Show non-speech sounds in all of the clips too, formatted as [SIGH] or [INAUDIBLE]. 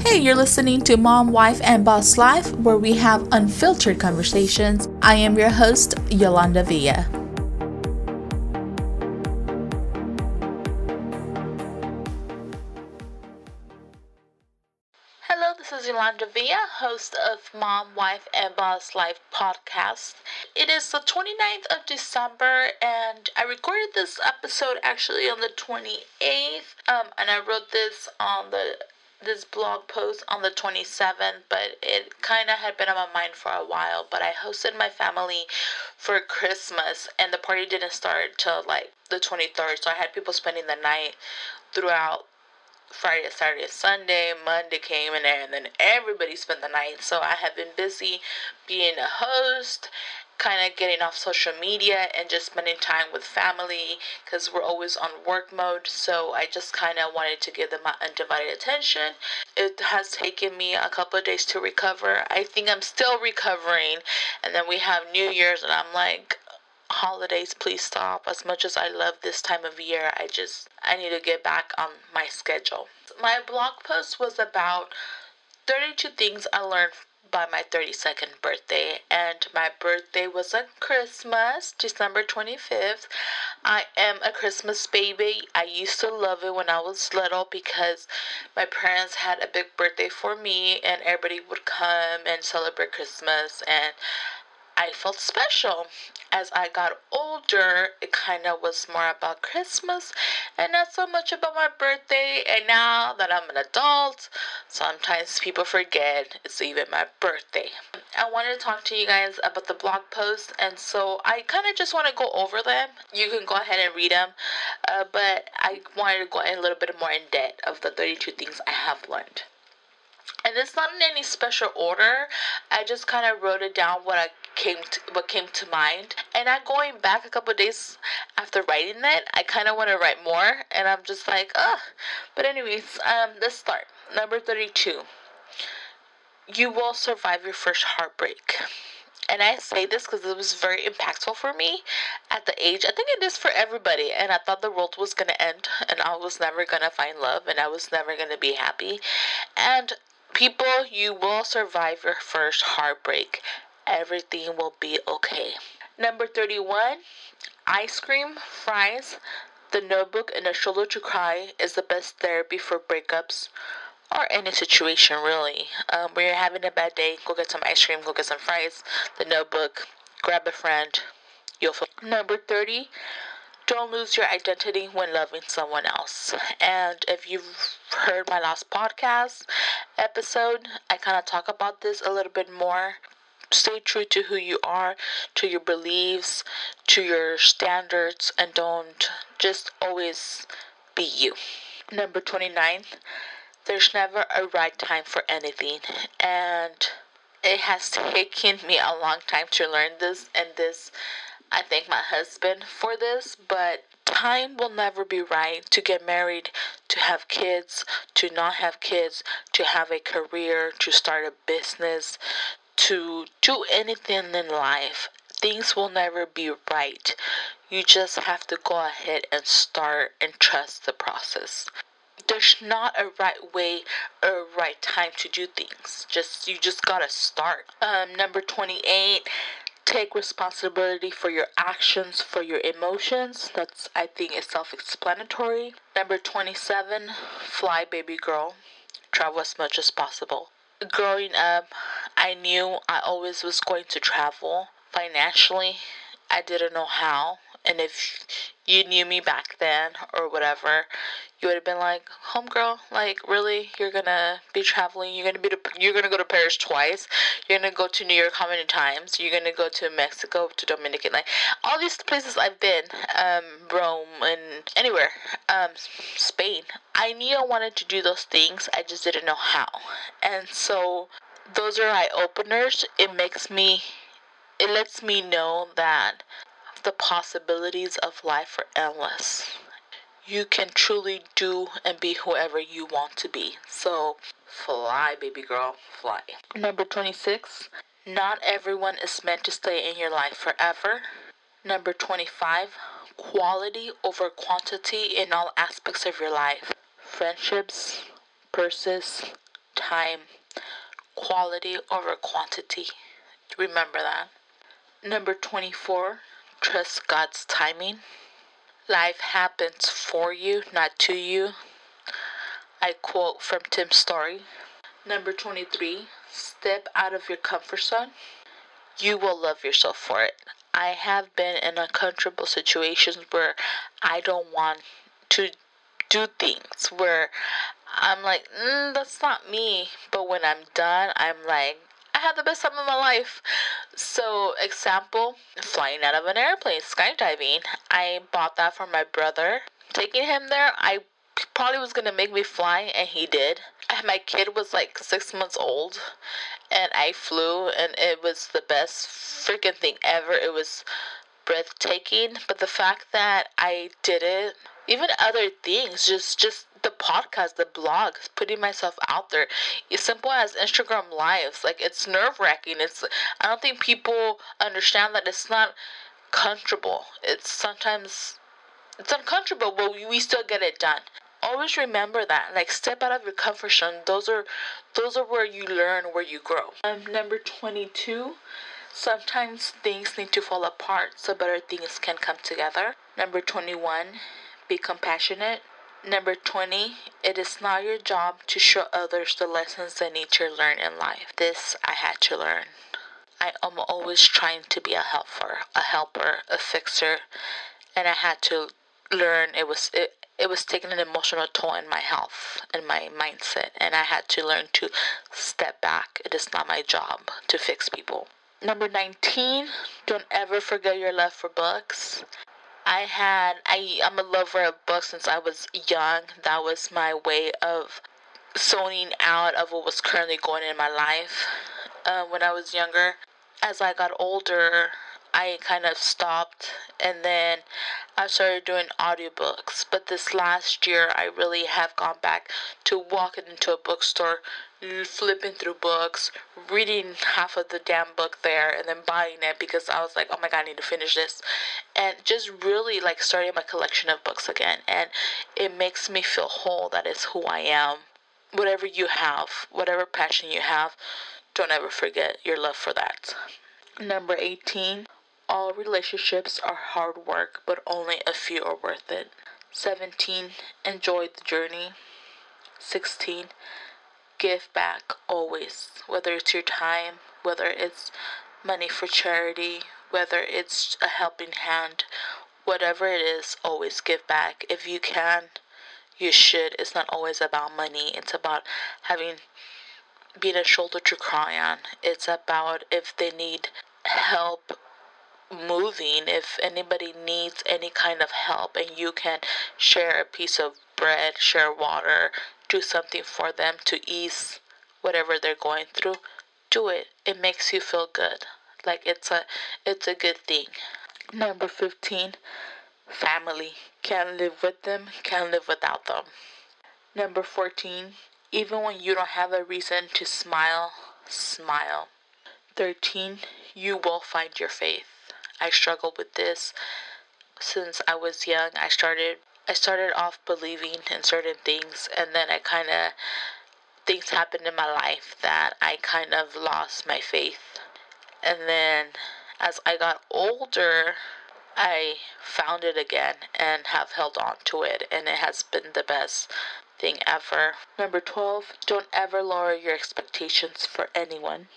Hey, you're listening to Mom, Wife, and Boss Life, where we have unfiltered conversations. I am your host, Yolanda Villa. Villa, host of Mom, Wife, and Boss Life podcast. It is the 29th of December, and I recorded this episode actually on the 28th, um, and I wrote this on the this blog post on the 27th, but it kind of had been on my mind for a while. But I hosted my family for Christmas, and the party didn't start till like the 23rd, so I had people spending the night throughout Friday, Saturday, Sunday, Monday came in there, and then everybody spent the night. So I have been busy being a host kind of getting off social media and just spending time with family because we're always on work mode. So I just kind of wanted to give them my undivided attention. It has taken me a couple of days to recover. I think I'm still recovering. And then we have New Year's, and I'm like, holidays please stop as much as i love this time of year i just i need to get back on my schedule my blog post was about 32 things i learned by my 32nd birthday, and my birthday was on Christmas, December 25th. I am a Christmas baby. I used to love it when I was little because my parents had a big birthday for me, and everybody would come and celebrate Christmas, and I felt special. As I got older, it kind of was more about Christmas and not so much about my birthday. And now that I'm an adult, sometimes people forget it's even my birthday. I wanted to talk to you guys about the blog post, and so I kind of just want to go over them. You can go ahead and read them, uh, but I wanted to go in a little bit more in depth of the 32 things I have learned and it's not in any special order. I just kind of wrote it down what I came to, what came to mind. And I'm going back a couple days after writing it. I kind of want to write more, and I'm just like, ugh. But anyways, um, let's start. Number thirty-two. You will survive your first heartbreak. And I say this because it was very impactful for me at the age. I think it is for everybody. And I thought the world was going to end and I was never going to find love and I was never going to be happy. And People, you will survive your first heartbreak. Everything will be okay. Number 31 ice cream, fries, the notebook, and a shoulder to cry is the best therapy for breakups or any situation really. Um, when you're having a bad day, go get some ice cream, go get some fries, the notebook, grab a friend. You'll feel. Number 30 don't lose your identity when loving someone else. And if you've heard my last podcast episode, I kind of talk about this a little bit more. Stay true to who you are, to your beliefs, to your standards, and don't just always be you. Number 29, there's never a right time for anything. And it has [LAUGHS] taken me a long time to learn this, and this I thank my husband for this, but time will never be right to get married, to have kids, to not have kids, to have a career, to start a business, to do anything in life. Things will never be right. You just have to go ahead and start and trust the process there's not a right way or right time to do things. Just you just gotta start. Um, number 28, take responsibility for your actions, for your emotions. That's, I think, is self explanatory. Number 27, fly, baby girl. Travel as much as possible. Growing up, I knew I always was going to travel. Financially, I didn't know how. And if you knew me back then or whatever, you would have been like, "Homegirl, like really, you're gonna be traveling. You're gonna be to, you're gonna go to Paris twice. You're gonna go to New York how many times? You're gonna go to Mexico, to Dominican, like all these places I've been, um, Rome and anywhere, um, Spain. I knew I wanted to do those things. I just didn't know how, and so those are eye openers. It makes me, it lets me know that the possibilities of life are endless you can truly do and be whoever you want to be. So fly, baby girl, fly. Number 26, not everyone is meant to stay in your life forever. Number 25, quality over quantity in all aspects of your life. friendships purses, time, quality over quantity. Remember that. Number 24, trust God's timing. Life happens for you, not to you. I quote from Tim Storey. Number 23, step out of your comfort zone. You will love yourself for it. I have been in uncomfortable situations where I don't want to do things where I'm like, mm, that's not me. But when I'm done, I'm like, I had the best time of my life. So, example, flying out of an airplane, skydiving. I bought that for my brother. Taking him there, I probably was gonna make me fly, and he did. And my kid was like six months old, and I flew, and it was the best freaking thing ever. It was breathtaking, but the fact that I did it, even other things, just just the podcast, the blog, putting myself out there. As simple as Instagram lives. Like it's nerve wracking. It's I don't think people understand that it's not comfortable. It's sometimes it's uncomfortable, but we still get it done. Always remember that. Like step out of your comfort zone. Those are those are where you learn, where you grow. Um, number twenty two. Sometimes things need to fall apart so better things can come together. Number 21, be compassionate. Number 20, it is not your job to show others the lessons they need to learn in life. This I had to learn. I am always trying to be a helper, a helper, a fixer, and I had to learn it was it, it was taking an emotional toll in my health and my mindset and I had to learn to step back. It is not my job to fix people. Number 19, don't ever forget your love for books. I had I I'm a lover of books since I was young. That was my way of zoning out of what was currently going in my life uh, when I was younger. As I got older, I kind of stopped and then I started doing audiobooks. But this last year, I really have gone back to walking into a bookstore, flipping through books, reading half of the damn book there, and then buying it because I was like, oh my god, I need to finish this. And just really like starting my collection of books again. And it makes me feel whole. That is who I am. Whatever you have, whatever passion you have, don't ever forget your love for that. Number 18 all relationships are hard work, but only a few are worth it. 17. Enjoy the journey. 16. Give back always, whether it's your time, whether it's money for charity, whether it's a helping hand, whatever it is, always give back. If you can, you should. It's not always about money, it's about having being a shoulder to cry on. It's about if they need help moving if anybody needs any kind of help and you can share a piece of bread, share water, do something for them to ease whatever they're going through, do it. It makes you feel good. Like it's a it's a good thing. Number 15, family. Can't live with them, can't live without them. Number 14, even when you don't have a reason to smile, smile. 13, you will find your faith. I struggled with this since I was young. I started I started off believing in certain things and then I kind of things happened in my life that I kind of lost my faith. And then as I got older, I found it again and have held on to it and it has been the best thing ever. Number 12, don't ever lower your expectations for anyone.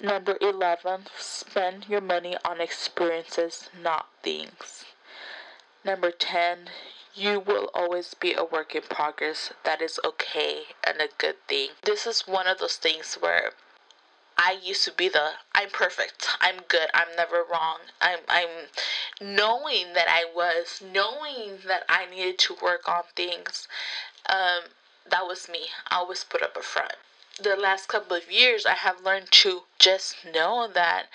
Number 11, spend your money on experiences, not things. Number 10, you will always be a work in progress. That is okay and a good thing. This is one of those things where I used to be the I'm perfect. I'm good. I'm never wrong. I'm I'm knowing that I was, knowing that I needed to work on things. Um, that was me. I always put up a front the last couple of years, I have learned to just know that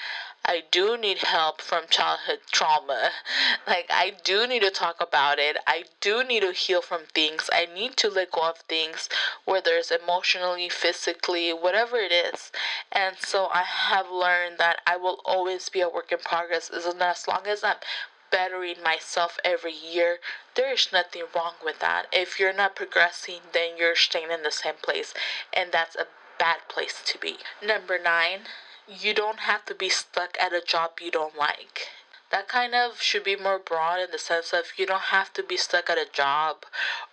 I do need help from childhood trauma. [LAUGHS] Like, I do need to talk about it. I do need to heal from things. I need to let go of things, whether it's emotionally, physically, whatever it is. And so I have learned that I will always be a work in progress as long as I'm bettering myself every year, there is nothing wrong with that. If you're not progressing, then you're staying in the same place, and that's a bad place to be. Number nine, you don't have to be stuck at a job you don't like. That kind of should be more broad in the sense of you don't have to be stuck at a job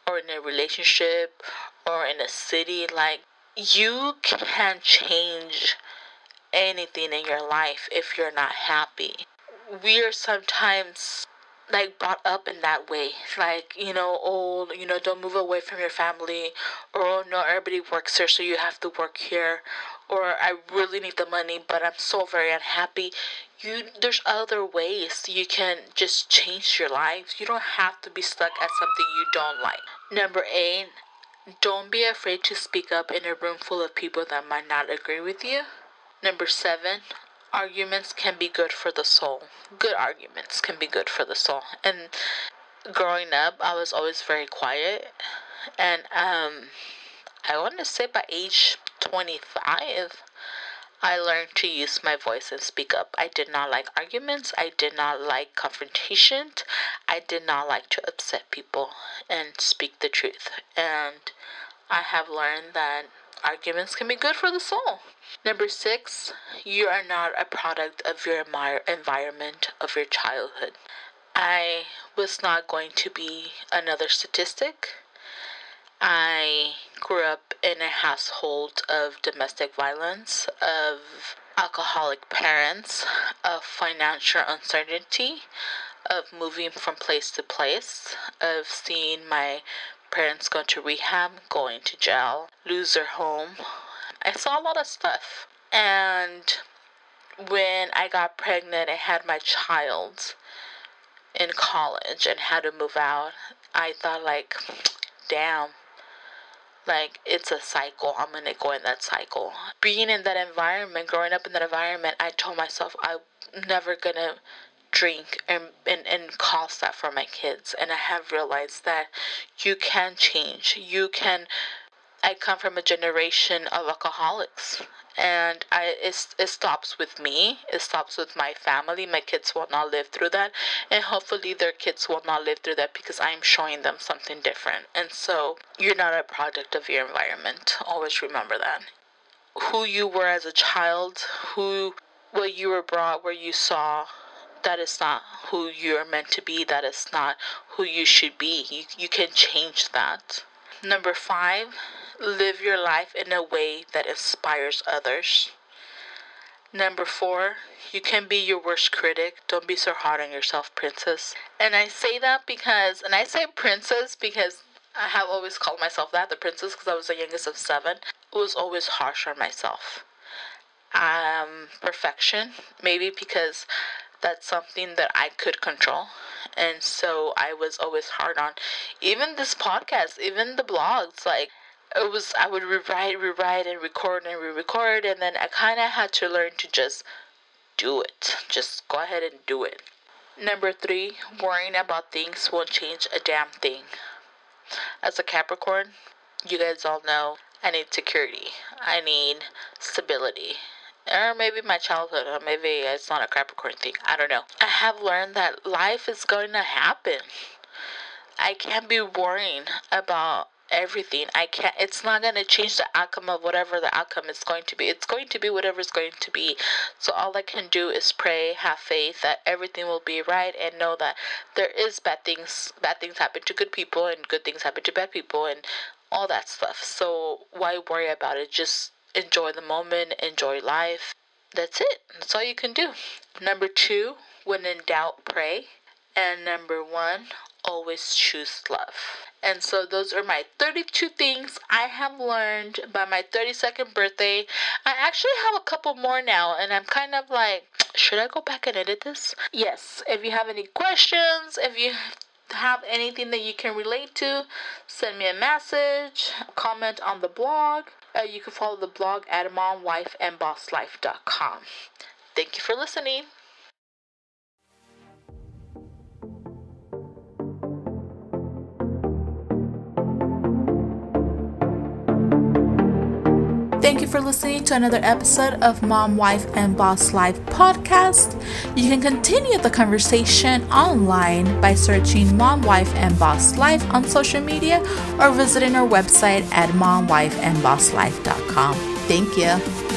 or in a relationship or in a city. Like, you can change anything in your life if you're not happy. We are sometimes like brought up in that way. Like you know oh you know don't move away from your family or oh no everybody works here so you have to work here or i really need the money but i'm so very unhappy. You there's other ways you can just change your life you don't have to be stuck at something you don't like. Number eight don't be afraid to speak up in a room full of people that might not agree with you. Number seven arguments can be good for the soul. Good arguments can be good for the soul. And growing up, I was always very quiet. And um, I want to say by age 25, I learned to use my voice and speak up. I did not like arguments. I did not like confrontation. I did not like to upset people and speak the truth. And I have learned that arguments can be good for the soul. Number six, you are not a product of your environment, of your childhood. I was not going to be another statistic. I grew up in a household of domestic violence, of alcoholic parents, of financial uncertainty, of moving from place to place, of seeing my parents go to rehab, going to jail, lose their home. I saw a lot of stuff. And when I got pregnant and had my child in college and had to move out, I thought like, damn, like it's a cycle. I'm gonna go in that cycle. Being in that environment, growing up in that environment, I told myself I'm never gonna drink and, and, and cause that for my kids. And I have realized that you can change. You can. I come from a generation of alcoholics. And I it, it stops with me. It stops with my family. My kids will not live through that. And hopefully their kids will not live through that because I'm showing them something different. And so you're not a product of your environment. Always remember that. Who you were as a child, who what you were brought, where you saw, that is not who you're meant to be. That is not who you should be. You, you can change that. Number five, live your life in a way that inspires others. Number four, you can be your worst critic. Don't be so hard on yourself, princess. And I say that because, and I say princess because I have always called myself that, the princess, because I was the youngest of seven. I was always harsh on myself. Um, perfection, maybe because that's something that I could control. And so I was always hard on even this podcast, even the blogs, like it was I would rewrite, rewrite and record and re-record and then I kind of had to learn to just do it. Just go ahead and do it. Number 3, worrying about things won't change a damn thing. As a Capricorn, you guys all know I need security. I need stability or maybe my childhood, or maybe it's not a Capricorn thing. I don't know. I have learned that life is going to happen. I can't be worrying about everything. I can't. It's not going to change the outcome of whatever the outcome is going to be. It's going to be whatever it's going to be. So all I can do is pray, have faith that everything will be right, and know that there is bad things. Bad things happen to good people, and good things happen to bad people, and all that stuff. So why worry about it? Just enjoy the moment, enjoy life. That's it. That's all you can do. Number two, when in doubt, pray. And number one, always choose love. And so those are my 32 things I have learned by my 32nd birthday. I actually have a couple more now, and I'm kind of like, should I go back and edit this? Yes. If you have any questions, if you have anything that you can relate to, send me a message, comment on the blog. Uh, you can follow the blog at momwifeandbosslife.com. Thank you for listening. Thank you for listening to another episode of Mom, Wife, and Boss Life podcast. You can continue the conversation online by searching Mom, Wife, and Boss Life on social media or visiting our website at momwifeandbosslife.com. Thank you.